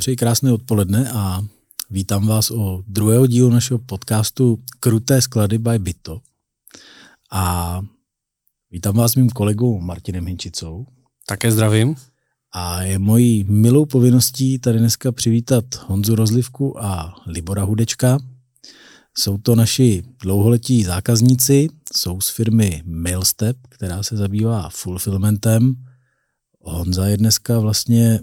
Přeji krásné odpoledne a vítám vás o druhého dílu našeho podcastu Kruté sklady by Byto. A vítám vás mým kolegou Martinem Hinčicou. Také zdravím. A je mojí milou povinností tady dneska přivítat Honzu Rozlivku a Libora Hudečka. Jsou to naši dlouholetí zákazníci, jsou z firmy Mailstep, která se zabývá fulfillmentem. Honza je dneska vlastně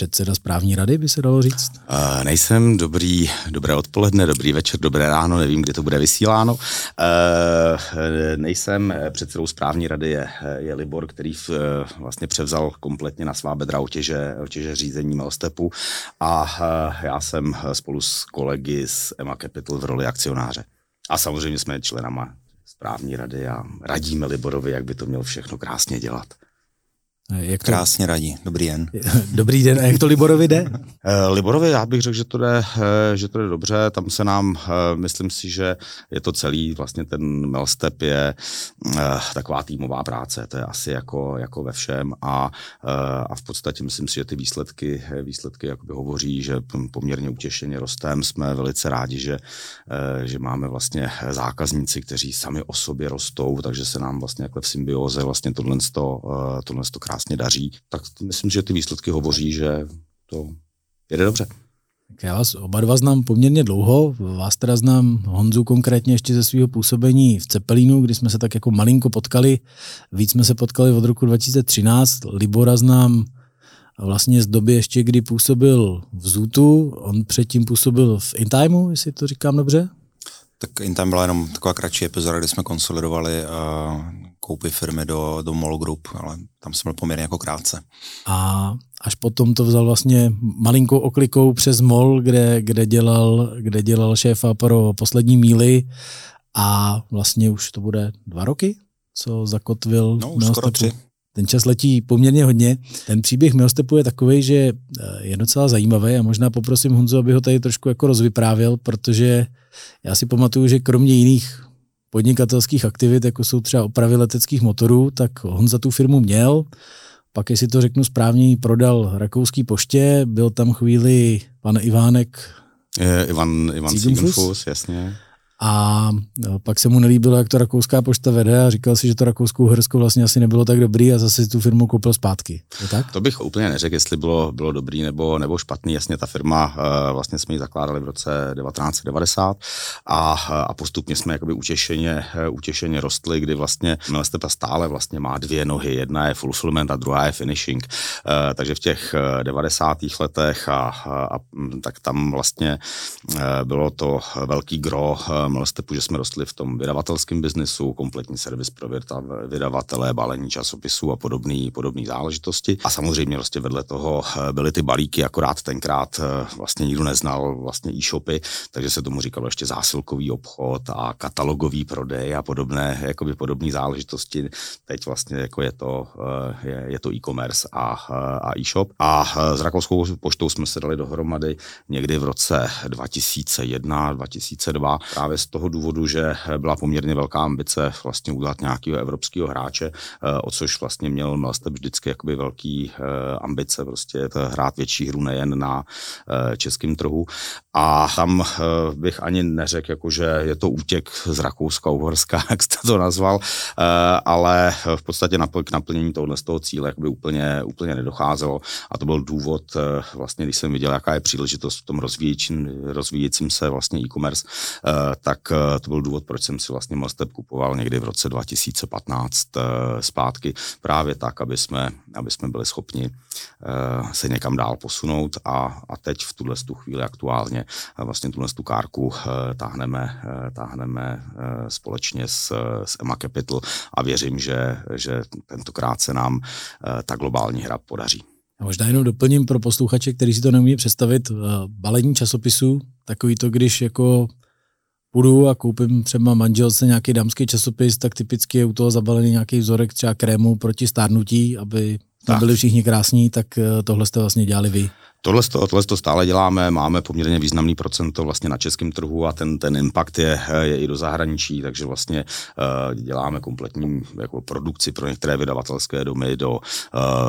předseda správní rady, by se dalo říct? Uh, nejsem dobrý, dobré odpoledne, dobrý večer, dobré ráno, nevím, kdy to bude vysíláno. Uh, nejsem předsedou správní rady, je, je Libor, který v, vlastně převzal kompletně na svá bedra otěže, otěže řízení Melstepu a uh, já jsem spolu s kolegy z Emma Capital v roli akcionáře. A samozřejmě jsme členama správní rady a radíme Liborovi, jak by to měl všechno krásně dělat. Jak to... Krásně radí. Dobrý den. Dobrý den. A jak to Liborovi jde? Eh, Liborovi já bych řekl, že to jde, eh, že to jde dobře. Tam se nám, eh, myslím si, že je to celý, vlastně ten Melstep je taková týmová práce. To je asi jako, jako ve všem a, a v podstatě myslím si, že ty výsledky, výsledky jakoby hovoří, že poměrně utěšeně rostem. Jsme velice rádi, že, že máme vlastně zákazníci, kteří sami o sobě rostou, takže se nám vlastně jako v symbioze vlastně tohle, tohle krásně krásně daří, tak myslím, že ty výsledky hovoří, že to jede dobře. Tak já vás oba dva znám poměrně dlouho, vás teda znám Honzu konkrétně ještě ze svého působení v Cepelínu, kdy jsme se tak jako malinko potkali, víc jsme se potkali od roku 2013, Libora znám vlastně z doby ještě, kdy působil v Zutu, on předtím působil v Intimeu, jestli to říkám dobře? Tak Intime byla jenom taková kratší epizoda, kdy jsme konsolidovali uh, koupy firmy do, do Mall Group, ale tam jsem byl poměrně jako krátce. A až potom to vzal vlastně malinkou oklikou přes Mall, kde, kde, dělal, kde dělal šéfa pro poslední míly a vlastně už to bude dva roky, co zakotvil no, už skoro tři. Ten čas letí poměrně hodně. Ten příběh Milstepu je takový, že eh, je docela zajímavý a možná poprosím Honzu, aby ho tady trošku jako rozvyprávěl, protože já si pamatuju, že kromě jiných podnikatelských aktivit, jako jsou třeba opravy leteckých motorů, tak Honza tu firmu měl, pak, jestli to řeknu správně, prodal rakouský poště, byl tam chvíli pan Ivánek je, Ivan, Ivan Ziegenfuss, jasně. A no, pak se mu nelíbilo, jak to rakouská pošta vede a říkal si, že to rakouskou Uhersko vlastně asi nebylo tak dobrý a zase tu firmu koupil zpátky. Je tak? To bych úplně neřekl, jestli bylo, bylo dobrý nebo, nebo špatný. Jasně ta firma, eh, vlastně jsme ji zakládali v roce 1990 a, a postupně jsme jakoby utěšeně, eh, utěšeně rostli, kdy vlastně Melstepa stále vlastně má dvě nohy. Jedna je fulfillment a druhá je finishing. Eh, takže v těch 90. letech a, a, a tak tam vlastně bylo to velký gro Melstepu, že jsme rostli v tom vydavatelském biznesu, kompletní servis pro vydavatele, balení časopisů a podobné podobný záležitosti. A samozřejmě vlastně vedle toho eh, byly ty balíky, akorát tenkrát eh, vlastně nikdo neznal vlastně e-shopy, takže se tomu říkalo ještě zásilkový obchod a katalogový prodej a podobné, jakoby podobné záležitosti. Teď vlastně jako je to, eh, je, je to e-commerce a, a e-shop. A s Rakouskou poštou jsme se dali dohromady někdy v roce 2001, 2002 právě z toho důvodu, že byla poměrně velká ambice vlastně udělat nějakého evropského hráče, eh, o což vlastně měl Melstep vždycky jakoby velký eh, ambice prostě hrát větší hru nejen na eh, českém trhu. A tam bych ani neřekl, jako, že je to útěk z Rakouska, Uhorska, jak jste to nazval, ale v podstatě k naplnění tohohle z toho cíle jakoby úplně, úplně nedocházelo. A to byl důvod, vlastně, když jsem viděl, jaká je příležitost v tom rozvíjejícím, rozvíjejícím se vlastně e-commerce, tak eh, to byl důvod, proč jsem si vlastně Mostep kupoval někdy v roce 2015 eh, zpátky, právě tak, aby jsme, aby jsme byli schopni eh, se někam dál posunout a, a teď v tuhle tu chvíli aktuálně vlastně tuhle tu kárku táhneme, táhneme společně s, s Emma Capital a věřím, že, že tentokrát se nám ta globální hra podaří. A možná jenom doplním pro posluchače, kteří si to neumí představit, balení časopisů, takový to, když jako půjdu a koupím třeba manželce nějaký dámský časopis, tak typicky je u toho zabalený nějaký vzorek třeba krému proti stárnutí, aby tam byli všichni krásní, tak eh, tohle jste vlastně dělali vy. Tohle, to, tohle to stále děláme, máme poměrně významný procento vlastně na českém trhu a ten, ten impact je, je i do zahraničí, takže vlastně uh, děláme kompletní jako produkci pro některé vydavatelské domy do uh,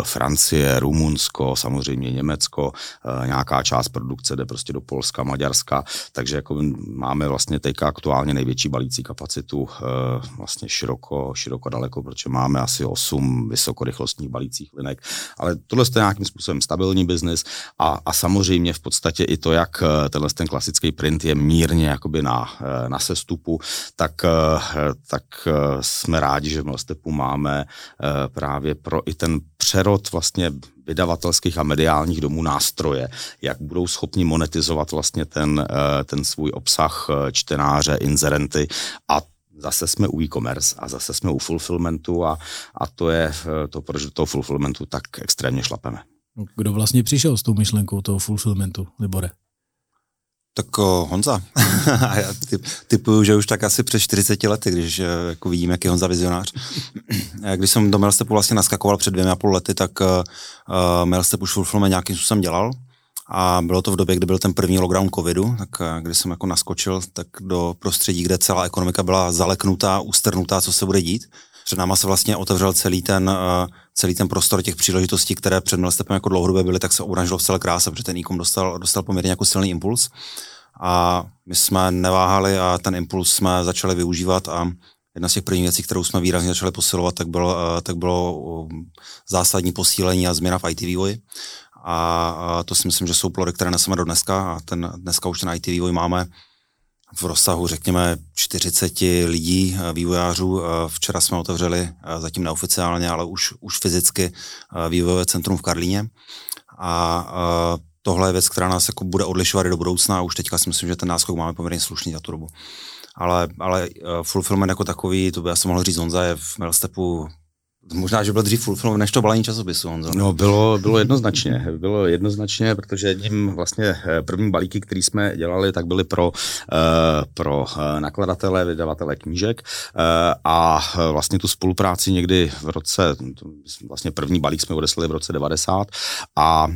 Francie, Rumunsko, samozřejmě Německo, uh, nějaká část produkce jde prostě do Polska, Maďarska, takže jako máme vlastně teďka aktuálně největší balící kapacitu uh, vlastně široko, široko daleko, protože máme asi 8 vysokorychlostních balících linek, ale tohle je nějakým způsobem stabilní biznis a, a samozřejmě v podstatě i to, jak eh, tenhle ten klasický print je mírně jakoby na, eh, na sestupu, tak, eh, tak jsme rádi, že v Milstepu máme právě pro i ten přerod vlastně vydavatelských a mediálních domů nástroje, jak budou schopni monetizovat vlastně ten, ten svůj obsah čtenáře, inzerenty a zase jsme u e-commerce a zase jsme u fulfillmentu a, a to je to, proč do toho fulfillmentu tak extrémně šlapeme. Kdo vlastně přišel s tou myšlenkou toho fulfillmentu, Libore? Tak o, Honza. já typ, typuju, že už tak asi před 40 lety, když eh, jako vidím, jak je Honza vizionář. když jsem do Mailstepu vlastně naskakoval před dvěmi a půl lety, tak uh, Mailstep už fulfillment nějakým způsobem dělal. A bylo to v době, kdy byl ten první lockdown covidu, tak když jsem jako naskočil tak do prostředí, kde celá ekonomika byla zaleknutá, ustrnutá, co se bude dít. Před náma se vlastně otevřel celý ten, uh, celý ten prostor těch příležitostí, které před Milstepem jako dlouhodobě byly, tak se oranžilo v celé kráse, protože ten e dostal, dostal poměrně jako silný impuls. A my jsme neváhali a ten impuls jsme začali využívat a jedna z těch prvních věcí, kterou jsme výrazně začali posilovat, tak bylo, uh, tak bylo uh, zásadní posílení a změna v IT vývoji. A to si myslím, že jsou plody, které neseme do dneska a ten, dneska už ten IT vývoj máme v rozsahu, řekněme, 40 lidí, eh, vývojářů. Eh, včera jsme otevřeli, eh, zatím neoficiálně, ale už, už fyzicky vývojové centrum v Karlíně. A tohle je věc, která nás jako bude odlišovat i do budoucna a už teďka si myslím, že ten náskok máme poměrně slušný za tu dobu. Ale, ale fulfillment jako takový, to by asi mohl říct Honza, je v Mailstepu Možná, že byl dřív full film než to balení časopisu, Honzo. No, bylo, bylo jednoznačně, bylo jednoznačně, protože jedním vlastně eh, první balíky, který jsme dělali, tak byly pro, uh, pro eh, nakladatele, vydavatele knížek a vlastně tu spolupráci někdy v roce, vlastně první balík jsme odeslali v roce 90 a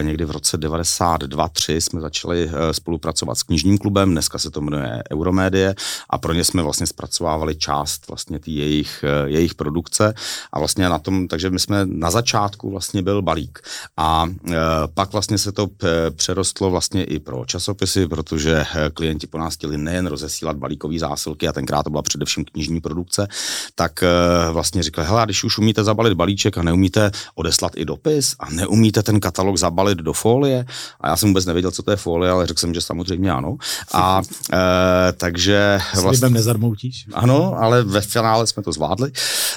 někdy v roce 92-3 jsme začali spolupracovat s knižním klubem, dneska se to jmenuje Euromédie a pro ně jsme vlastně zpracovávali část vlastně jejich, jejich produkce a vlastně na tom, takže my jsme na začátku vlastně byl balík a e, pak vlastně se to p- přerostlo vlastně i pro časopisy, protože e, klienti po nás chtěli nejen rozesílat balíkové zásilky a tenkrát to byla především knižní produkce, tak e, vlastně říkali, hele, když už umíte zabalit balíček a neumíte odeslat i dopis a neumíte ten katalog zabalit do folie a já jsem vůbec nevěděl, co to je folie, ale řekl jsem, že samozřejmě ano. A e, takže vlastně... nezarmoutíš. Ano, ale ve finále jsme to zvládli.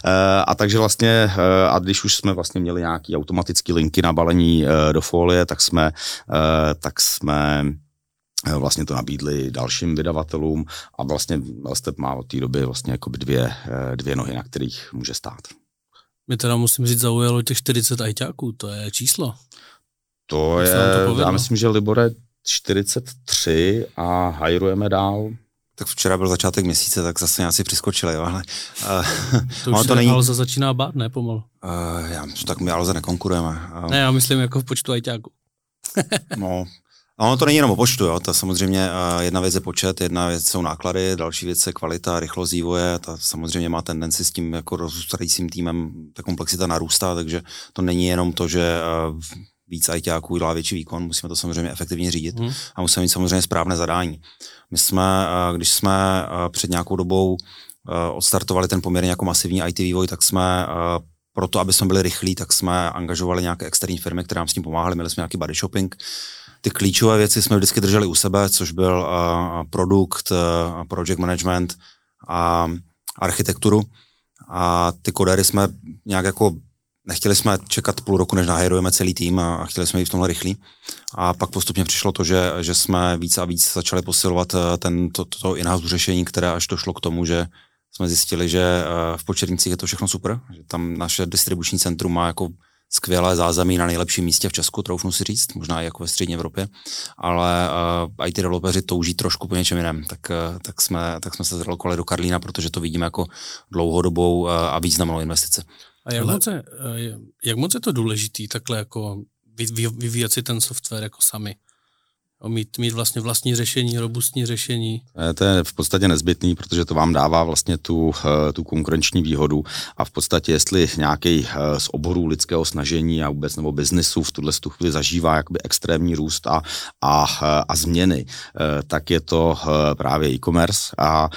E, a takže vlastně, eh, a když už jsme vlastně měli nějaký automatický linky na balení eh, do folie, tak jsme, eh, tak jsme vlastně to nabídli dalším vydavatelům a vlastně Step má od té doby vlastně jako dvě, dvě nohy, na kterých může stát. Mě teda musím říct zaujalo těch 40 ajťáků, to je číslo. To je, to já myslím, že Libore 43 a hajrujeme dál tak včera byl začátek měsíce, tak zase nějací přiskočili, jo, ale... Uh, to už to není... Alza začíná bát, ne, pomalu? Uh, já, tak my Alze nekonkurujeme. Uh, ne, já myslím jako v počtu ajťáků. no, a ono to není jenom o počtu, jo. To samozřejmě uh, jedna věc je počet, jedna věc jsou náklady, další věc je kvalita, rychlost vývoje. Ta samozřejmě má tendenci s tím jako rozrůstajícím týmem ta komplexita narůstá, takže to není jenom to, že uh, víc ITáků dělá větší výkon, musíme to samozřejmě efektivně řídit hmm. a musíme mít samozřejmě správné zadání. My jsme, eh, když jsme eh, před nějakou dobou eh, odstartovali ten poměrně jako masivní IT vývoj, tak jsme proto, aby jsme byli rychlí, tak jsme angažovali nějaké externí firmy, které nám s tím pomáhaly, měli jsme nějaký body shopping. Ty klíčové věci jsme vždycky drželi u sebe, což byl produkt, project management a architekturu. A ty kodery jsme nějak jako nechtěli jsme čekat půl roku, než nahajrujeme celý tým a chtěli jsme být v tomhle rychlí. A pak postupně přišlo to, že, že jsme víc a víc začali posilovat eh, ten, to, to, to in-house řešení, které až došlo k tomu, že jsme zjistili, že eh, v Počernicích je to všechno super, že tam naše distribuční centrum má jako skvělé zázemí na nejlepším místě v Česku, troufnu si říct, možná i jako ve střední Evropě, ale uh, IT developeři touží trošku po něčem jiném, tak, uh, tak, jsme, tak jsme se zrelokovali do Karlína, protože to vidíme jako dlouhodobou uh, a významnou investici. A jak, Ale... moc je, jak moc je to důležitý takhle jako vyvíjet si ten software jako sami mít, mít vlastně vlastní řešení, robustní řešení. To je v podstatě nezbytný, protože to vám dává vlastně tu, eh, tu konkurenční výhodu a v podstatě jestli nějaký eh, z oborů lidského snažení a vůbec nebo biznisu v tuhle chvíli zažívá jakoby extrémní růst a, a, eh, a změny, tak je to právě e-commerce a,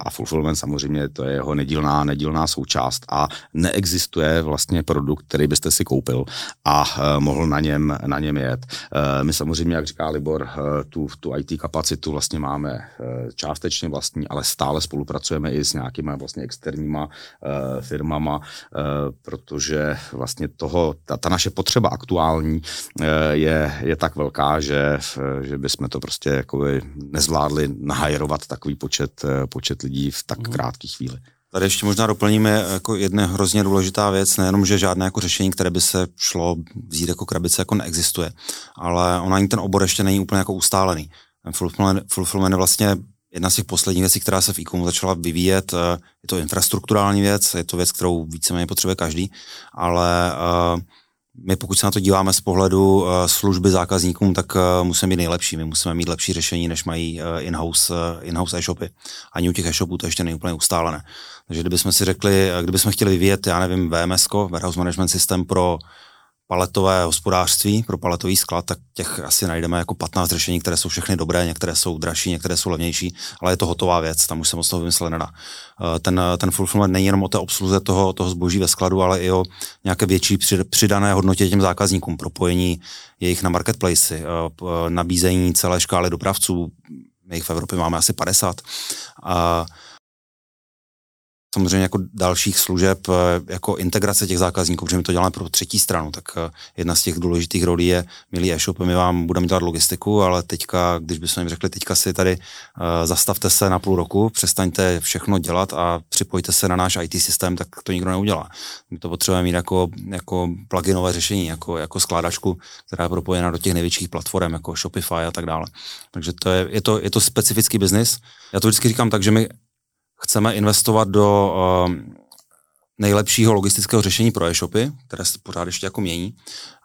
a fulfillment samozřejmě to je jeho nedílná, nedílná součást a neexistuje vlastně produkt, který byste si koupil a mohl na něm, na něm jet. My samozřejmě, jak říká Libor, eh, tu, tu IT kapacitu vlastně máme eh, částečně vlastní, ale stále spolupracujeme i s nějakýma vlastně externíma uh, firmama, protože vlastně toho, ta, ta naše potřeba aktuální je, je tak velká, že, že bychom to prostě jakoby nezvládli nahajrovat takový počet, počet lidí v tak mm. krátké chvíli. Tady ještě možná doplníme jako jedna hrozně důležitá věc, nejenom, že žádné jako řešení, které by se šlo vzít jako krabice, jako neexistuje, ale ona ani ten obor ještě není úplně jako ustálený. Fulfillment, fulfillment je vlastně jedna z těch posledních věcí, která se v e začala vyvíjet. Je to infrastrukturální věc, je to věc, kterou víceméně potřebuje každý, ale uh, my pokud se na to díváme z pohledu uh, služby zákazníkům, tak uh, musíme být nejlepší. My musíme mít lepší řešení, než mají uh, in-house, in-house e-shopy. Ani u těch e-shopů to ještě není úplně ustálené. Takže kdybychom si řekli, kdybychom chtěli vyvíjet, já nevím, VMS, Warehouse Management System pro paletové hospodářství, pro paletový sklad, tak těch asi najdeme jako 15 řešení, které jsou všechny dobré, některé jsou dražší, některé jsou levnější, ale je to hotová věc, tam už se moc toho vymyslet nedá. Eh, ten, ten fulfillment není jenom o té obsluze toho, toho zboží ve skladu, ale i o nějaké větší přidané hodnotě těm zákazníkům, propojení jejich na marketplace, eh, nabízení celé škály dopravců, my jich v Evropě máme asi 50. A samozřejmě jako dalších služeb, eh, jako integrace těch zákazníků, protože my to děláme pro třetí stranu, tak eh, jedna z těch důležitých rolí je, milí e-shopy, my vám budeme dělat logistiku, ale teďka, když bychom jim řekli, teďka si tady uh, zastavte se na půl roku, přestaňte všechno dělat a připojte se na náš IT systém, tak to nikdo neudělá. My to potřebujeme mít jako, jako pluginové řešení, jako, jako skládačku, která je propojena do těch největších platform, jako Shopify a tak dále. Takže to je, je, to, je to specifický biznis. Já to vždycky říkám tak, že my chceme investovat do uh, nejlepšího logistického řešení pro e-shopy, které se pořád ještě jako mění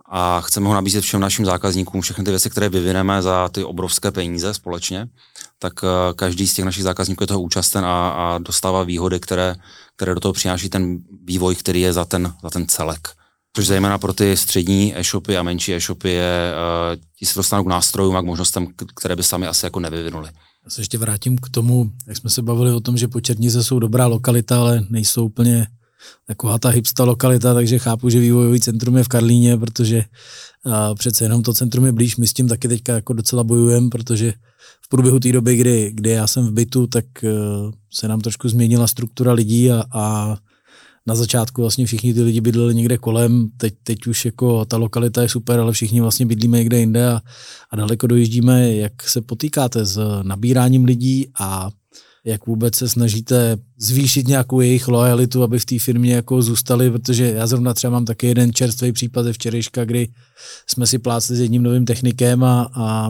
a chceme ho nabízet všem našim zákazníkům, všechny ty věci, které vyvineme za ty obrovské peníze společně, tak uh, každý z těch našich zákazníků je toho účasten a, a dostává výhody, které, které do toho přináší ten vývoj, který je za ten, za ten celek. Což zejména pro ty střední e-shopy a menší e-shopy je, uh, ti se dostanou k nástrojům a k možnostem, které by sami asi jako nevyvinuli. Já se ještě vrátím k tomu, jak jsme se bavili o tom, že Počernice jsou dobrá lokalita, ale nejsou úplně taková ta hipsta lokalita, takže chápu, že vývojový centrum je v Karlíně, protože a přece jenom to centrum je blíž, my s tím taky teďka jako docela bojujeme, protože v průběhu té doby, kdy, kdy já jsem v bytu, tak uh, se nám trošku změnila struktura lidí a, a na začátku vlastně všichni ty lidi bydleli někde kolem, teď, teď už jako ta lokalita je super, ale všichni vlastně bydlíme někde jinde a, a daleko dojíždíme. Jak se potýkáte s nabíráním lidí a jak vůbec se snažíte zvýšit nějakou jejich lojalitu, aby v té firmě jako zůstali, protože já zrovna třeba mám taky jeden čerstvý případ ze včerejška, kdy jsme si plácli s jedním novým technikem a, a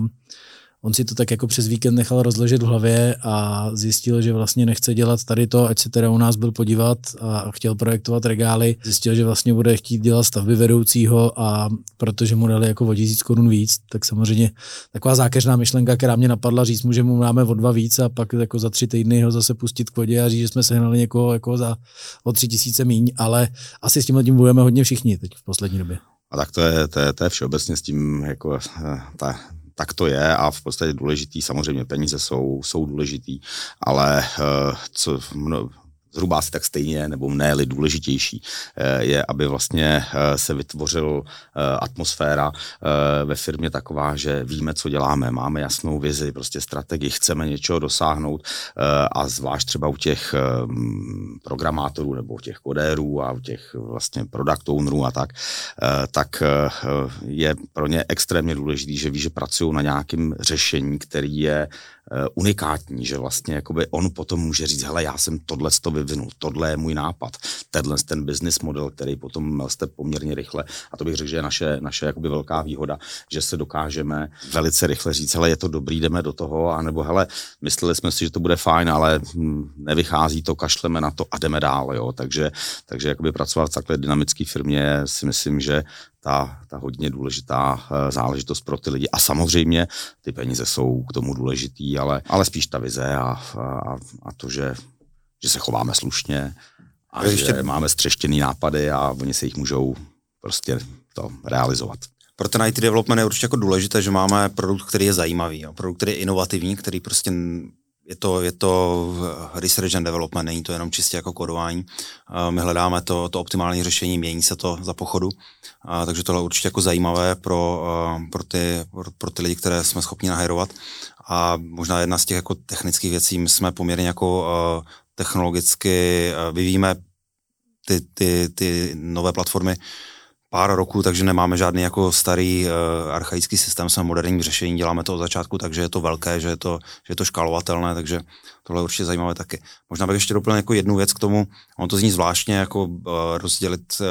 On si to tak jako přes víkend nechal rozložit v hlavě a zjistil, že vlastně nechce dělat tady to, ať se teda u nás byl podívat a chtěl projektovat regály. Zjistil, že vlastně bude chtít dělat stavby vedoucího a protože mu dali jako o tisíc korun víc, tak samozřejmě taková zákeřná myšlenka, která mě napadla říct mu, že mu dáme o dva víc a pak jako za tři týdny ho zase pustit k vodě a říct, že jsme sehnali někoho jako za o tři tisíce míň, ale asi s tím tím budeme hodně všichni teď v poslední době. A tak to je, to je, to je všeobecně s tím jako eh, ta tak to je a v podstatě důležitý, samozřejmě peníze jsou, jsou důležitý, ale uh, co, no, zhruba asi tak stejně, nebo ne důležitější, eh, je, aby vlastně eh, se vytvořil eh, atmosféra ve firmě taková, že víme, co děláme, máme jasnou vizi, prostě strategii, chceme něčeho dosáhnout a zvlášť třeba u těch programátorů nebo u těch kodérů a u těch vlastně product ownerů a tak, tak je pro ně extrémně důležitý, že ví, že pracují na nějakém řešení, který je unikátní, že vlastně jakoby on potom může říct, hele, já jsem tohle to vyvinul, tohle je můj nápad, tenhle ten business model, který potom jste poměrně rychle, a to bych řekl, že je naše, naše jakoby velká výhoda, že se dokážeme velice rychle říct, hele, je to dobrý, jdeme do toho, anebo hele, mysleli jsme si, že to bude fajn, ale hm, nevychází to, kašleme na to a jdeme dál, jo, takže, takže jakoby pracovat v takhle dynamické firmě si myslím, že ta, ta hodně důležitá eh, záležitost pro ty lidi. A samozřejmě ty peníze jsou k tomu důležitý, ale, ale spíš ta vize a, a, a to, že, že se chováme slušně a, a ještě... že máme střeštěný nápady a oni se jich můžou prostě to realizovat. Pro ten IT development je určitě jako důležité, že máme produkt, který je zajímavý, jo? produkt, který je inovativní, který prostě je to, je to research and development, není to jenom čistě jako kodování. My hledáme to, to optimální řešení, mění se to za pochodu, takže tohle je určitě jako zajímavé pro, pro, ty, pro, pro ty lidi, které jsme schopni nahajrovat. A možná jedna z těch jako technických věcí, my jsme poměrně jako technologicky vyvíjíme ty, ty, ty nové platformy pár roků, takže nemáme žádný jako starý uh, archaický systém, jsme moderním řešení, děláme to od začátku, takže je to velké, že je to, že je to škálovatelné, takže tohle je určitě zajímavé taky. Možná bych ještě doplnil jako jednu věc k tomu, on to zní zvláštně jako uh, rozdělit uh,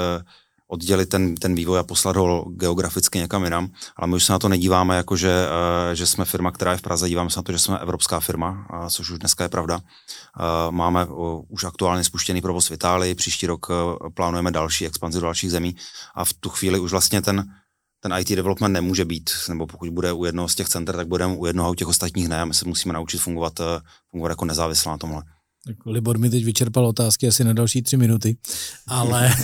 oddělit ten, ten vývoj a poslat ho geograficky někam jinam, ale my už se na to nedíváme jako, že, eh, že jsme firma, která je v Praze, díváme se na to, že jsme evropská firma, což už dneska je pravda. Eh, máme už aktuálně spuštěný provoz v Itálii, příští rok eh, plánujeme další expanzi do dalších zemí a v tu chvíli už vlastně ten, ten IT development nemůže být, nebo pokud bude u jednoho z těch center, tak budeme u jednoho u těch ostatních ne, my se musíme naučit fungovat, fungovat jako nezávisle na tomhle. Tak Libor mi teď vyčerpal otázky asi na další tři minuty, ale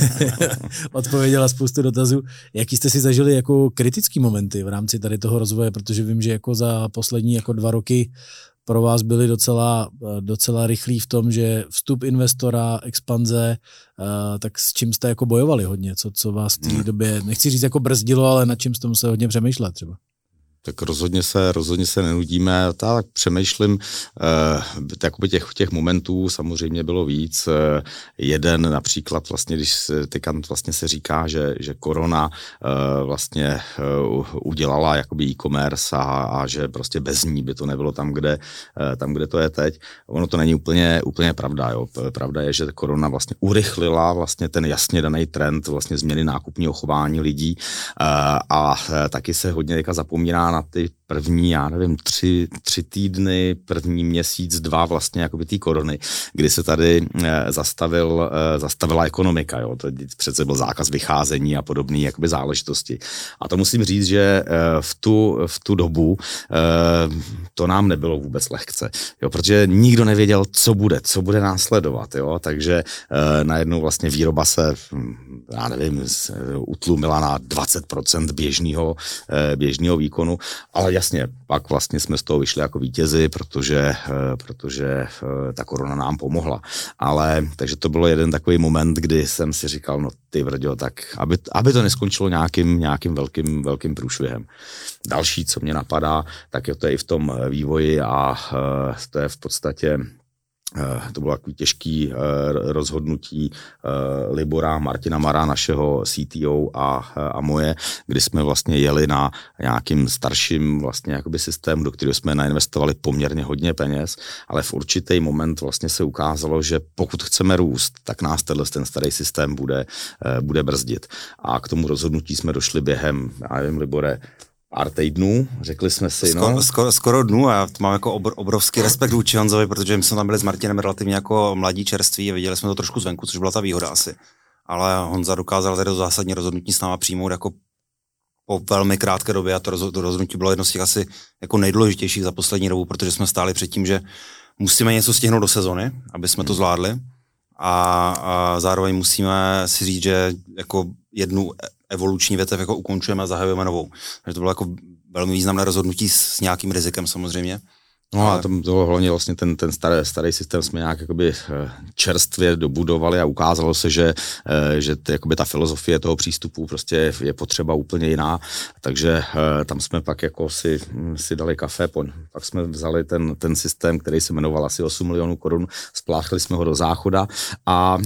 odpověděla spoustu dotazů. Jaký jste si zažili jako kritický momenty v rámci tady toho rozvoje, protože vím, že jako za poslední jako dva roky pro vás byly docela, docela rychlí v tom, že vstup investora, expanze, eh, tak s čím jste jako bojovali hodně, co, co vás v té hmm. době, nechci říct jako brzdilo, ale nad čím jste museli hodně přemýšlet třeba? Tak rozhodně se, rozhodně se nenudíme. Tak přemýšlím, eh, těch, těch momentů samozřejmě bylo víc. Eh, jeden například vlastně, když se, vlastně se říká, že, že korona eh, vlastně eh, udělala jakoby e-commerce a, a že prostě bez ní by to nebylo tam, kde, eh, tam, kde to je teď. Ono to není úplně, úplně pravda. Jo. Pravda je, že korona vlastně urychlila vlastně ten jasně daný trend vlastně změny nákupního chování lidí eh, a eh, taky se hodně zapomíná na ty první, já nevím, tři, tři týdny, první měsíc, dva vlastně jakoby té korony, kdy se tady eh, zastavil, eh, zastavila ekonomika, jo, to přece byl zákaz vycházení a podobné jakoby záležitosti. A to musím říct, že eh, v tu, v tu dobu to nám nebylo vůbec lehce, jo, protože nikdo nevěděl, co bude, co bude následovat, jo, takže najednou vlastně výroba se, hm, já nevím, utlumila na 20% běžného, běžného výkonu, ale jasně, pak vlastně jsme z toho vyšli jako vítězi, protože, eh, protože eh, ta korona nám pomohla. Ale, takže to bylo jeden takový moment, kdy jsem si říkal, no ty vrďo, tak aby, aby to neskončilo nějakým, nějakým velkým, velkým průšvihem. Další, co mě napadá, tak je to i v tom vývoji a eh, to je v podstatě Eh, to bylo takový těžký eh, rozhodnutí eh, Libora Martina Mara, našeho CTO a, a moje, kdy jsme vlastně jeli na nějakým starším vlastně jakoby systému, do kterého jsme nainvestovali poměrně hodně peněz, ale v určitý moment vlastně se ukázalo, že pokud chceme růst, tak nás tenhle ten starý systém bude, bude brzdit. A k tomu rozhodnutí jsme došli během, já nevím, Libore, pár týdnů, řekli jsme si, skoro, no. Skoro, skoro dnů a já mám jako obr, obrovský respekt vůči Honzovi, protože my jsme tam byli s Martinem relativně jako mladí čerství a viděli jsme to trošku zvenku, což byla ta výhoda asi. Ale Honza dokázal tady to zásadní rozhodnutí s náma přijmout jako po velmi krátké době a to, roz, to rozhodnutí bylo jedno z těch asi jako nejdůležitějších za poslední dobu, protože jsme stáli před tím, že musíme něco stihnout do sezony, aby jsme to zvládli a, a zároveň musíme si říct, že jako jednu evoluční větev jako ukončujeme a zahajujeme novou. Takže to bylo jako velmi významné rozhodnutí s nějakým rizikem samozřejmě. No a tam to hlavně vlastně ten, ten starý, starý systém jsme nějak jakoby eh, čerstvě dobudovali a ukázalo se, že, eh, že t, jakoby ta filozofie toho přístupu prostě je potřeba úplně jiná, takže eh, tam jsme pak jako si, hm, si dali kafe, pak jsme vzali ten, ten systém, který se jmenoval asi 8 milionů korun, spláchli jsme ho do záchoda a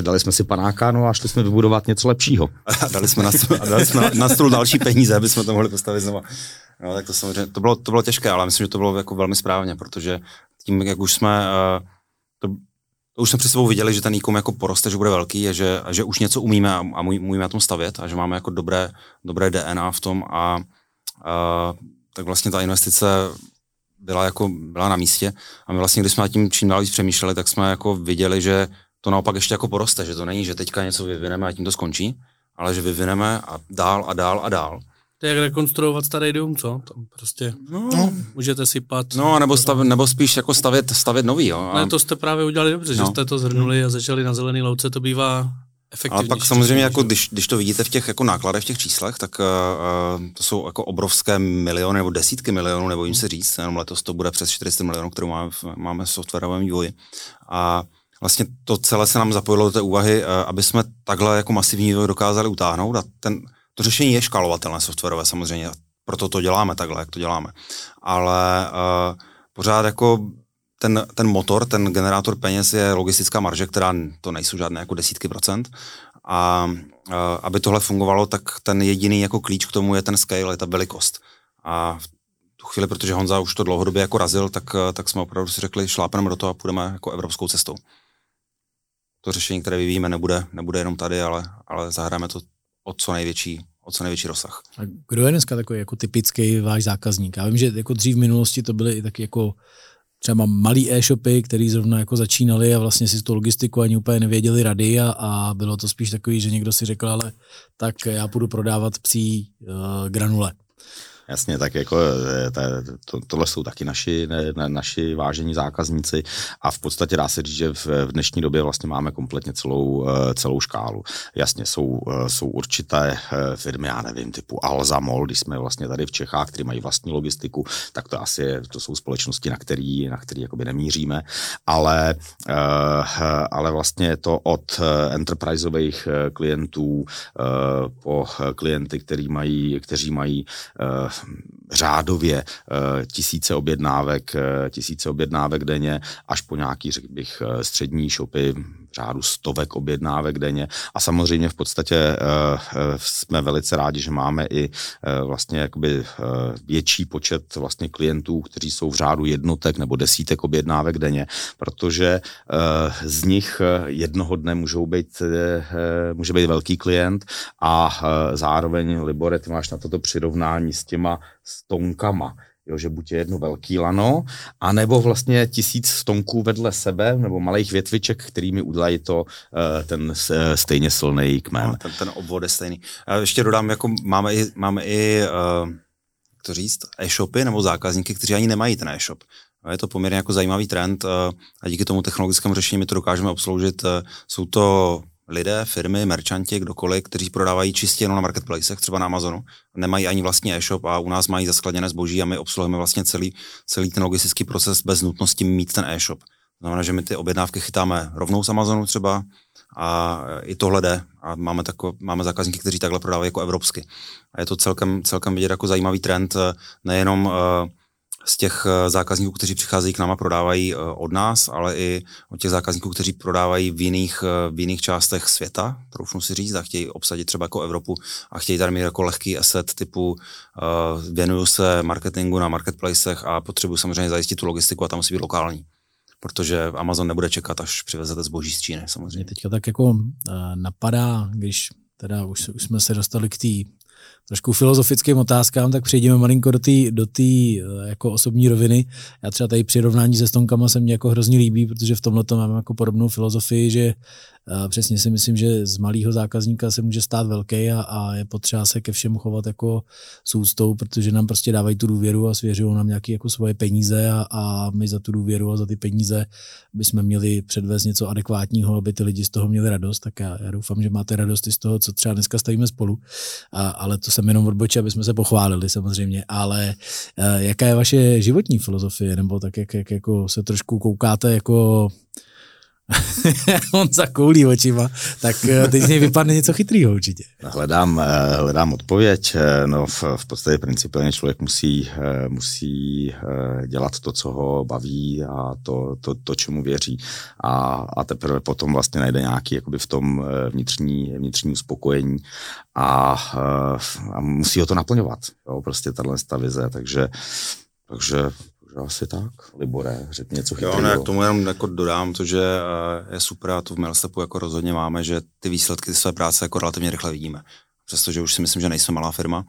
dali jsme si panáka, no a šli jsme vybudovat něco lepšího. A dali jsme na stůl, dali jsme na, na stůl další peníze, aby jsme to mohli postavit znovu. No, tak to samozřejmě, to bylo, to bylo těžké, ale myslím, že to bylo jako velmi správně, protože tím, jak už jsme, uh, to, to už jsme před sebou viděli, že ten e jako poroste, že bude velký a že, a že už něco umíme a, a umíme na tom stavět a že máme jako dobré, dobré DNA v tom a, a tak vlastně ta investice byla, jako, byla na místě a my vlastně, když jsme nad tím čím dál víc přemýšleli, tak jsme jako viděli, že to naopak ještě jako poroste, že to není, že teďka něco vyvineme a tím to skončí, ale že vyvineme a dál a dál a dál. To je jak rekonstruovat starý dům, co? Tam prostě no, no. můžete sypat. No, nebo, stav, nebo spíš jako stavět, stavět nový, jo. A... Ne, to jste právě udělali dobře, no. že jste to zhrnuli a začali na zelený louce, to bývá ale pak samozřejmě, jako, když, když to vidíte v těch jako nákladech, v těch číslech, tak uh, to jsou jako obrovské miliony nebo desítky milionů, nebo jim se říct, jenom letos to bude přes 400 milionů, kterou máme v, máme v softwarovém vývoji. A vlastně to celé se nám zapojilo do té úvahy, uh, aby jsme takhle jako masivní vývoj dokázali utáhnout a ten, to řešení je škálovatelné softwarové samozřejmě, proto to děláme takhle, jak to děláme. Ale uh, pořád jako ten, ten motor, ten generátor peněz je logistická marže, která to nejsou žádné jako desítky procent. A uh, aby tohle fungovalo, tak ten jediný jako klíč k tomu je ten scale, je ta velikost. A v tu chvíli, protože Honza už to dlouhodobě jako razil, tak, tak jsme opravdu si řekli, šlápneme do toho a půjdeme jako evropskou cestou. To řešení, které vyvíjíme, nebude, nebude jenom tady, ale, ale zahrajeme to o co největší o co největší rozsah. A kdo je dneska takový jako typický váš zákazník? Já vím, že jako dřív v minulosti to byly i taky jako třeba malý e-shopy, který zrovna jako začínali a vlastně si tu logistiku ani úplně nevěděli rady a, a bylo to spíš takový, že někdo si řekl, ale tak já půjdu prodávat psí uh, granule. Jasně, tak jako eh, to, tohle jsou taky naši, ne, naši vážení zákazníci a v podstatě dá se říct, že v, v dnešní době vlastně máme kompletně celou, eh, celou škálu. Jasně, jsou, eh, jsou určité firmy, já nevím, typu Alzamol, když jsme vlastně tady v Čechách, který mají vlastní logistiku, tak to asi je, to jsou společnosti, na který, na který jakoby nemíříme, ale, ale vlastně to od enterpriseových klientů po klienty, který mají, kteří mají řádově eh, tisíce objednávek, eh, tisíce objednávek denně, až po nějaký, řekl bych, eh, střední shopy, řádu stovek objednávek denně. A samozřejmě v podstatě jsme velice rádi, že máme i vlastně jakoby větší počet vlastně klientů, kteří jsou v řádu jednotek nebo desítek objednávek denně, protože z nich jednoho dne můžou být, může být velký klient a zároveň, Libore, ty máš na toto přirovnání s těma stonkama. Jo, že buď je jedno velký lano, anebo vlastně tisíc stonků vedle sebe, nebo malých větviček, kterými udělají to uh, ten uh, stejně silný kmen. Ten, ten obvod je stejný. Já ještě dodám, jako máme i, máme i uh, to říct, e-shopy nebo zákazníky, kteří ani nemají ten e-shop. Je to poměrně jako zajímavý trend a díky tomu technologickému řešení my to dokážeme obsloužit. Jsou to lidé, firmy, merchanti, kdokoliv, kteří prodávají čistě jenom na marketplacech, třeba na Amazonu, nemají ani vlastní e-shop a u nás mají zaskladněné zboží a my obsluhujeme vlastně celý, celý ten logistický proces bez nutnosti mít ten e-shop. Znamená, že my ty objednávky chytáme rovnou z Amazonu třeba a i tohle jde a máme, tako, máme zákazníky, kteří takhle prodávají jako evropsky. A je to celkem, celkem vidět jako zajímavý trend, nejenom uh, z těch eh, zákazníků, kteří přicházejí k nám a prodávají eh, od nás, ale i od těch zákazníků, kteří prodávají v jiných, eh, v jiných částech světa, troufnu si říct, a chtějí obsadit třeba jako Evropu a chtějí tady mít jako lehký asset typu uh, věnuju se marketingu na marketplacech a potřebuji samozřejmě zajistit tu logistiku a tam musí být lokální protože Amazon nebude čekat, až přivezete zboží z Číny samozřejmě. Teďka tak jako napadá, když teda už, už jsme se dostali k té trošku filozofickým otázkám, tak přejdeme malinko do té do tý, eh, jako osobní roviny. Já třeba tady přirovnání se stonkama se mně jako hrozně líbí, protože v tomhle mám jako podobnou filozofii, že přesně si myslím, že z malého zákazníka se může stát velký a, a je potřeba se ke všemu chovat jako s úctou, protože nám prostě dávají tu důvěru a svěřují nám nějaké jako svoje peníze a, a my za tu důvěru a za ty peníze bychom měli předvést něco adekvátního, aby ty lidi z toho měli radost. Tak já, já doufám, že máte radost i z toho, co třeba dneska stavíme spolu. A, ale to jsem jenom odbočil, aby jsme se pochválili samozřejmě. Ale a, jaká je vaše životní filozofie, nebo tak, jak, jak jako se trošku koukáte jako on zakoulí očima, tak eh, teď z něj vypadne něco chytrýho určitě. Hledám, eh, hledám odpověď. Eh, no v, v podstatě principiálně člověk musí, musí dělat to, co ho baví a to, to, to čemu věří. A, a teprve potom vlastně najde nějaký jakoby v tom vnitřní, vnitřní uspokojení a, a musí ho to naplňovat. Jo, prostě tahle vize, takže, takže asi tak. Libore, řekni něco chytrého. Jo, no, jak tomu jenom jako dodám to, že eh, je super a tu v Milstepu jako rozhodně máme, že ty výsledky své práce jako relativně rychle vidíme. Přestože už si myslím, že nejsme malá firma,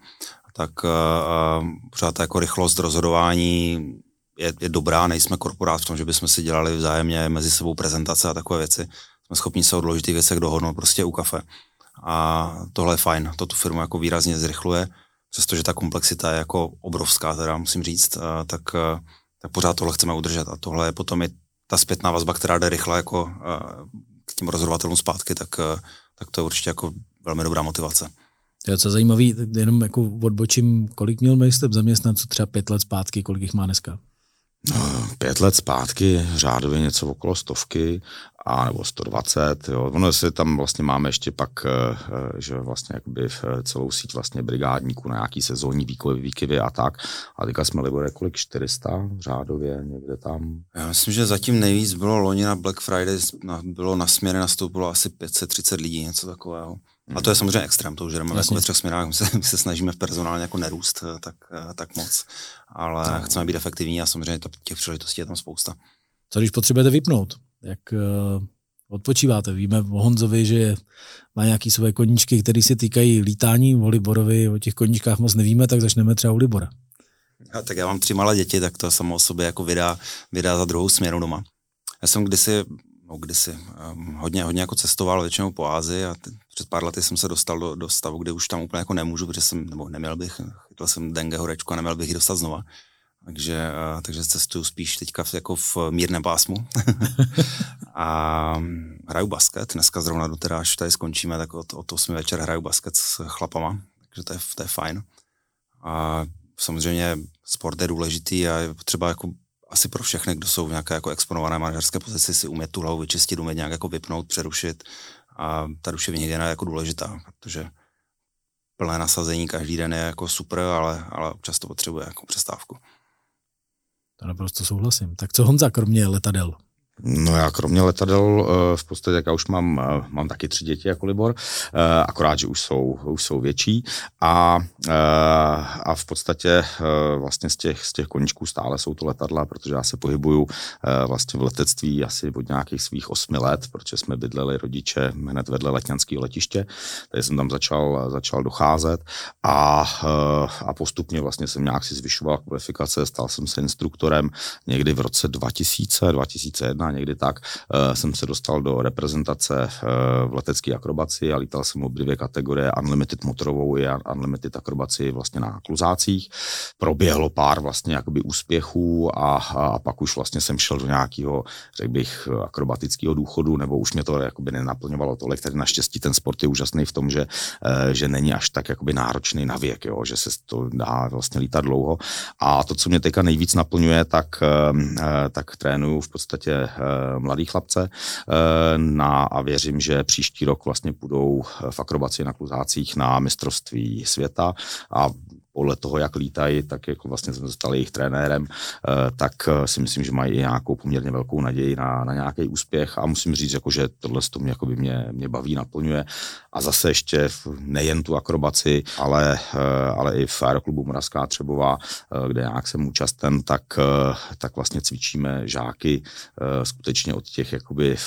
tak uh, pořád ta jako rychlost rozhodování je, je dobrá, nejsme korporát v tom, že bychom si dělali vzájemně mezi sebou prezentace a takové věci. Jsme schopni se o důležitých věcech dohodnout prostě u kafe. A tohle je fajn, to tu firmu jako výrazně zrychluje, přestože ta komplexita je jako obrovská, teda musím říct, uh, tak, uh, tak pořád tohle chceme udržet. A tohle je potom i ta zpětná vazba, která jde rychle jako uh, k těm rozhodovatelům zpátky, tak, tak to je určitě jako velmi dobrá motivace. To je co zajímavý, jenom jako odbočím, kolik měl Mejstep zaměstnanců třeba pět let zpátky, kolik jich má dneska? Pět let zpátky, řádově něco okolo stovky, a nebo 120, jo. Ono se tam vlastně máme ještě pak, eh, eh, že vlastně jakoby celou síť vlastně brigádníků na nějaký sezónní výkovy, výkyvy a tak. A teďka jsme Libore kolik 400 řádově někde tam. Já myslím, že zatím nejvíc bylo loni na Black Friday, bylo na směry nastoupilo asi 530 lidí, něco takového. A to je samozřejmě extrém, to už jdeme jako ve třech směrách, my se, my se snažíme v personálně jako nerůst eh, tak, eh, tak moc, ale no. chceme být efektivní a samozřejmě těch příležitostí je tam spousta. Co když potřebujete vypnout? Jak uh, odpočíváte? Víme o Honzovi, že má nějaký své koníčky, které se týkají lítání, o Liborovi, o těch koníčkách moc nevíme, tak začneme třeba u Libora. A tak já mám tři malé děti, tak to samo o sobě jako vydá, vydá za druhou směru doma. Já jsem kdysi no kdysi, um, hodně, hodně jako cestoval většinou po Ázii a t- před pár lety jsem se dostal do, do stavu, kde už tam úplně jako nemůžu, protože jsem, nebo neměl bych, chytil jsem dengue horečku a neměl bych ji dostat znova. Takže, uh, takže cestuju spíš teďka v, jako v mírném pásmu. a hraju basket, dneska zrovna do teda, až tady skončíme, tak od, od 8 večer hraju basket s chlapama, takže to je, to je fajn. A samozřejmě sport je důležitý a je potřeba jako asi pro všechny, kdo jsou v nějaké jako exponované manažerské pozici, si umět tu hlavu vyčistit, umět nějak jako vypnout, přerušit. A ta duševní hygiena je jako důležitá, protože plné nasazení každý den je jako super, ale, ale občas to potřebuje jako přestávku. To naprosto souhlasím. Tak co Honza, kromě letadel? No já kromě letadel eh, v podstatě, já už mám, eh, mám taky tři děti jako Libor, eh, akorát, že už jsou, už jsou větší. A, a v podstatě vlastně z těch, z těch koníčků stále jsou to letadla, protože já se pohybuju vlastně v letectví asi od nějakých svých osmi let, protože jsme bydleli rodiče hned vedle letňanského letiště, takže jsem tam začal, začal docházet a, a postupně vlastně jsem nějak si zvyšoval kvalifikace, stal jsem se instruktorem někdy v roce 2000, 2001, někdy tak, uh, jsem se dostal do reprezentace uh, v letecké akrobaci a lítal jsem obě dvě kategorie Unlimited motorovou i Unlimited akrobaci vlastně na kluzácích. Proběhlo pár vlastně jakoby úspěchů a, a pak už vlastně jsem šel do nějakého, řekl bych, akrobatického důchodu, nebo už mě to jakoby nenaplňovalo tolik, tedy naštěstí ten sport je úžasný v tom, že, uh, že není až tak jakoby náročný na věk, jo, že se to dá vlastně lítat dlouho. A to, co mě teďka nejvíc naplňuje, tak, tak trénuju v podstatě Eh, mladý chlapce eh, na, a věřím, že příští rok vlastně půjdou v akrobaci na kluzácích na mistrovství světa a podle toho, jak lítají, tak jako vlastně jsem dostal jejich trenérem, eh, tak eh, si myslím, že mají nějakou poměrně velkou naději na, na nějaký úspěch a musím říct, jako, že tohle to mě, by mě, mě baví, naplňuje. A zase ještě nejen tu akrobaci, ale, eh, ale i v aeroklubu Moravská Třebová, kde nějak jsem účasten, tak, tak vlastně cvičíme žáky skutečně od těch jakoby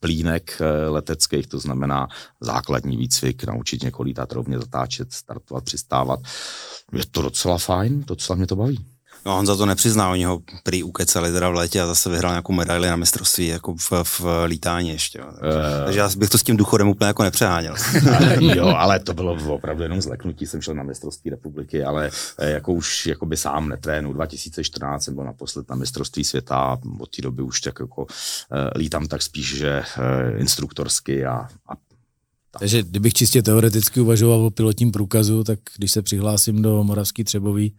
plínek leteckých, to znamená základní výcvik, naučit někoho lítat rovně, zatáčet, startovat, přistávat, je to docela fajn, docela mě to baví. No on za to nepřizná, oni ho prý ukecali teda v létě a zase vyhrál nějakou medaili na mistrovství jako v, v lítání ještě. Jo. Takže, uh, takže já bych to s tím důchodem úplně jako nepřeháněl. jo, ale to bylo opravdu jenom zleknutí, jsem šel na mistrovství republiky, ale eh, jako už jako by sám netrénu. 2014 jsem byl naposled na mistrovství světa a od té doby už tak jako uh, lítám tak spíš, že uh, instruktorsky a, a takže kdybych čistě teoreticky uvažoval o pilotním průkazu, tak když se přihlásím do Moravský Třebový,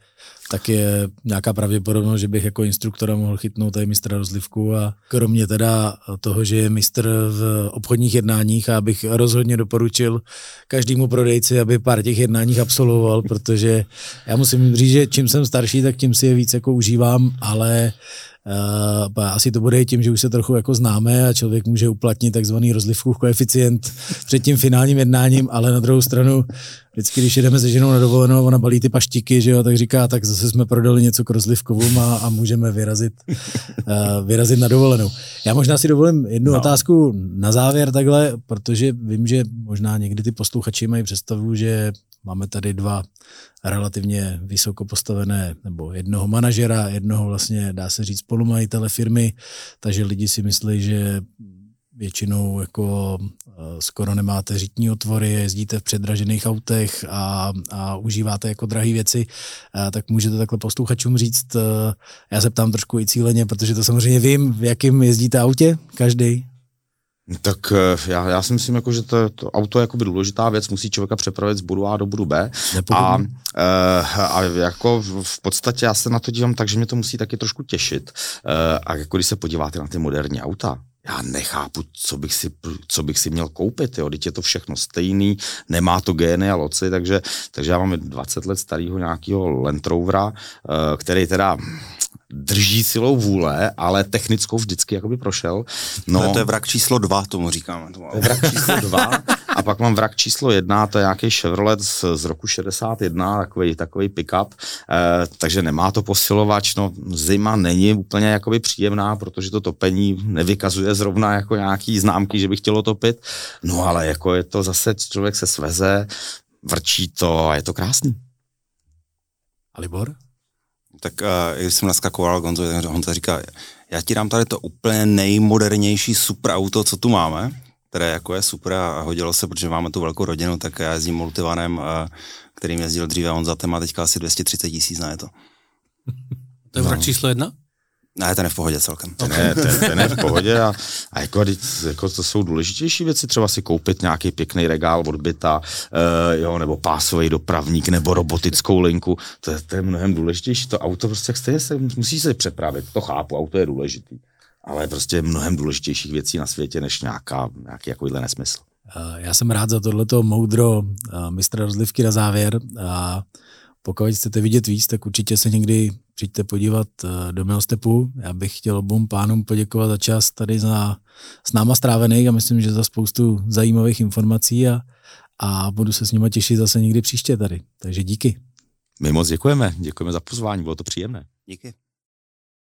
tak je nějaká pravděpodobnost, že bych jako instruktora mohl chytnout tady mistra rozlivku a kromě teda toho, že je mistr v obchodních jednáních a bych rozhodně doporučil každému prodejci, aby pár těch jednáních absolvoval, protože já musím říct, že čím jsem starší, tak tím si je víc jako užívám, ale Uh, asi to bude i tím, že už se trochu jako známe a člověk může uplatnit takzvaný rozlivkův koeficient před tím finálním jednáním, ale na druhou stranu vždycky, když jedeme se ženou na dovolenou, ona balí ty paštiky, že jo, tak říká, tak zase jsme prodali něco k rozlivkovům a, a můžeme vyrazit, uh, vyrazit na dovolenou. Já možná si dovolím jednu no. otázku na závěr takhle, protože vím, že možná někdy ty posluchači mají představu, že máme tady dva relativně vysoko postavené, nebo jednoho manažera, jednoho vlastně, dá se říct, spolumajitele firmy, takže lidi si myslí, že většinou jako eh, skoro nemáte řitní otvory, jezdíte v předražených autech a, a užíváte jako drahé věci, a tak můžete takhle posluchačům říct, eh, já se ptám trošku i cíleně, protože to samozřejmě vím, v jakým jezdíte autě, každý. Tak eh, já, já si myslím, jako, že to, to auto je jakoby důležitá věc, musí člověka přepravit z bodu A do bodu B. A, a jako v podstatě já se na to dívám tak, že mě to musí taky trošku těšit. A jako když se podíváte na ty moderní auta, já nechápu, co bych si, co bych si měl koupit, jo, teď je to všechno stejný, nemá to gény a loci, takže, takže já mám 20 let starého nějakého Land Rovera, eh, který teda drží silou vůle, ale technickou vždycky jakoby prošel. No, to je vrak číslo dva, tomu říkáme. To je vrak číslo dva a pak mám vrak číslo jedna, to je nějaký Chevrolet z, z roku 61, takový, takový pick-up, eh, takže nemá to posilovač, no zima není úplně jakoby příjemná, protože to topení nevykazuje zrovna jako nějaký známky, že by chtělo topit, no ale jako je to zase, člověk se sveze, vrčí to a je to krásný. A Libor? Tak uh, když jsem naskakoval Gonzo, tak Honza říká, já ti dám tady to úplně nejmodernější super auto, co tu máme, které jako je super a hodilo se, protože máme tu velkou rodinu, tak já jezdím multivanem, uh, kterým jezdil dříve Honza, ten má teďka asi 230 tisíc na je to. To je vrak no. číslo jedna? Ne, ten je v pohodě celkem. Ten je, ten, ten je v pohodě a, a jako, jako, to jsou důležitější věci, třeba si koupit nějaký pěkný regál od byta, uh, jo, nebo pásový dopravník, nebo robotickou linku, to, je, to je mnohem důležitější. To auto prostě stejně se, musí se přepravit, to chápu, auto je důležitý, ale prostě mnohem důležitějších věcí na světě, než nějaká, nějaký takovýhle nesmysl. Já jsem rád za tohleto moudro mistra rozlivky na závěr. A pokud chcete vidět víc, tak určitě se někdy přijďte podívat eh, do Milstepu. Já bych chtěl obou pánům poděkovat za čas tady za, s náma strávený a myslím, že za spoustu zajímavých informací a, a budu se s nimi těšit zase někdy příště tady. Takže díky. My moc děkujeme, děkujeme za pozvání, bylo to příjemné. Díky.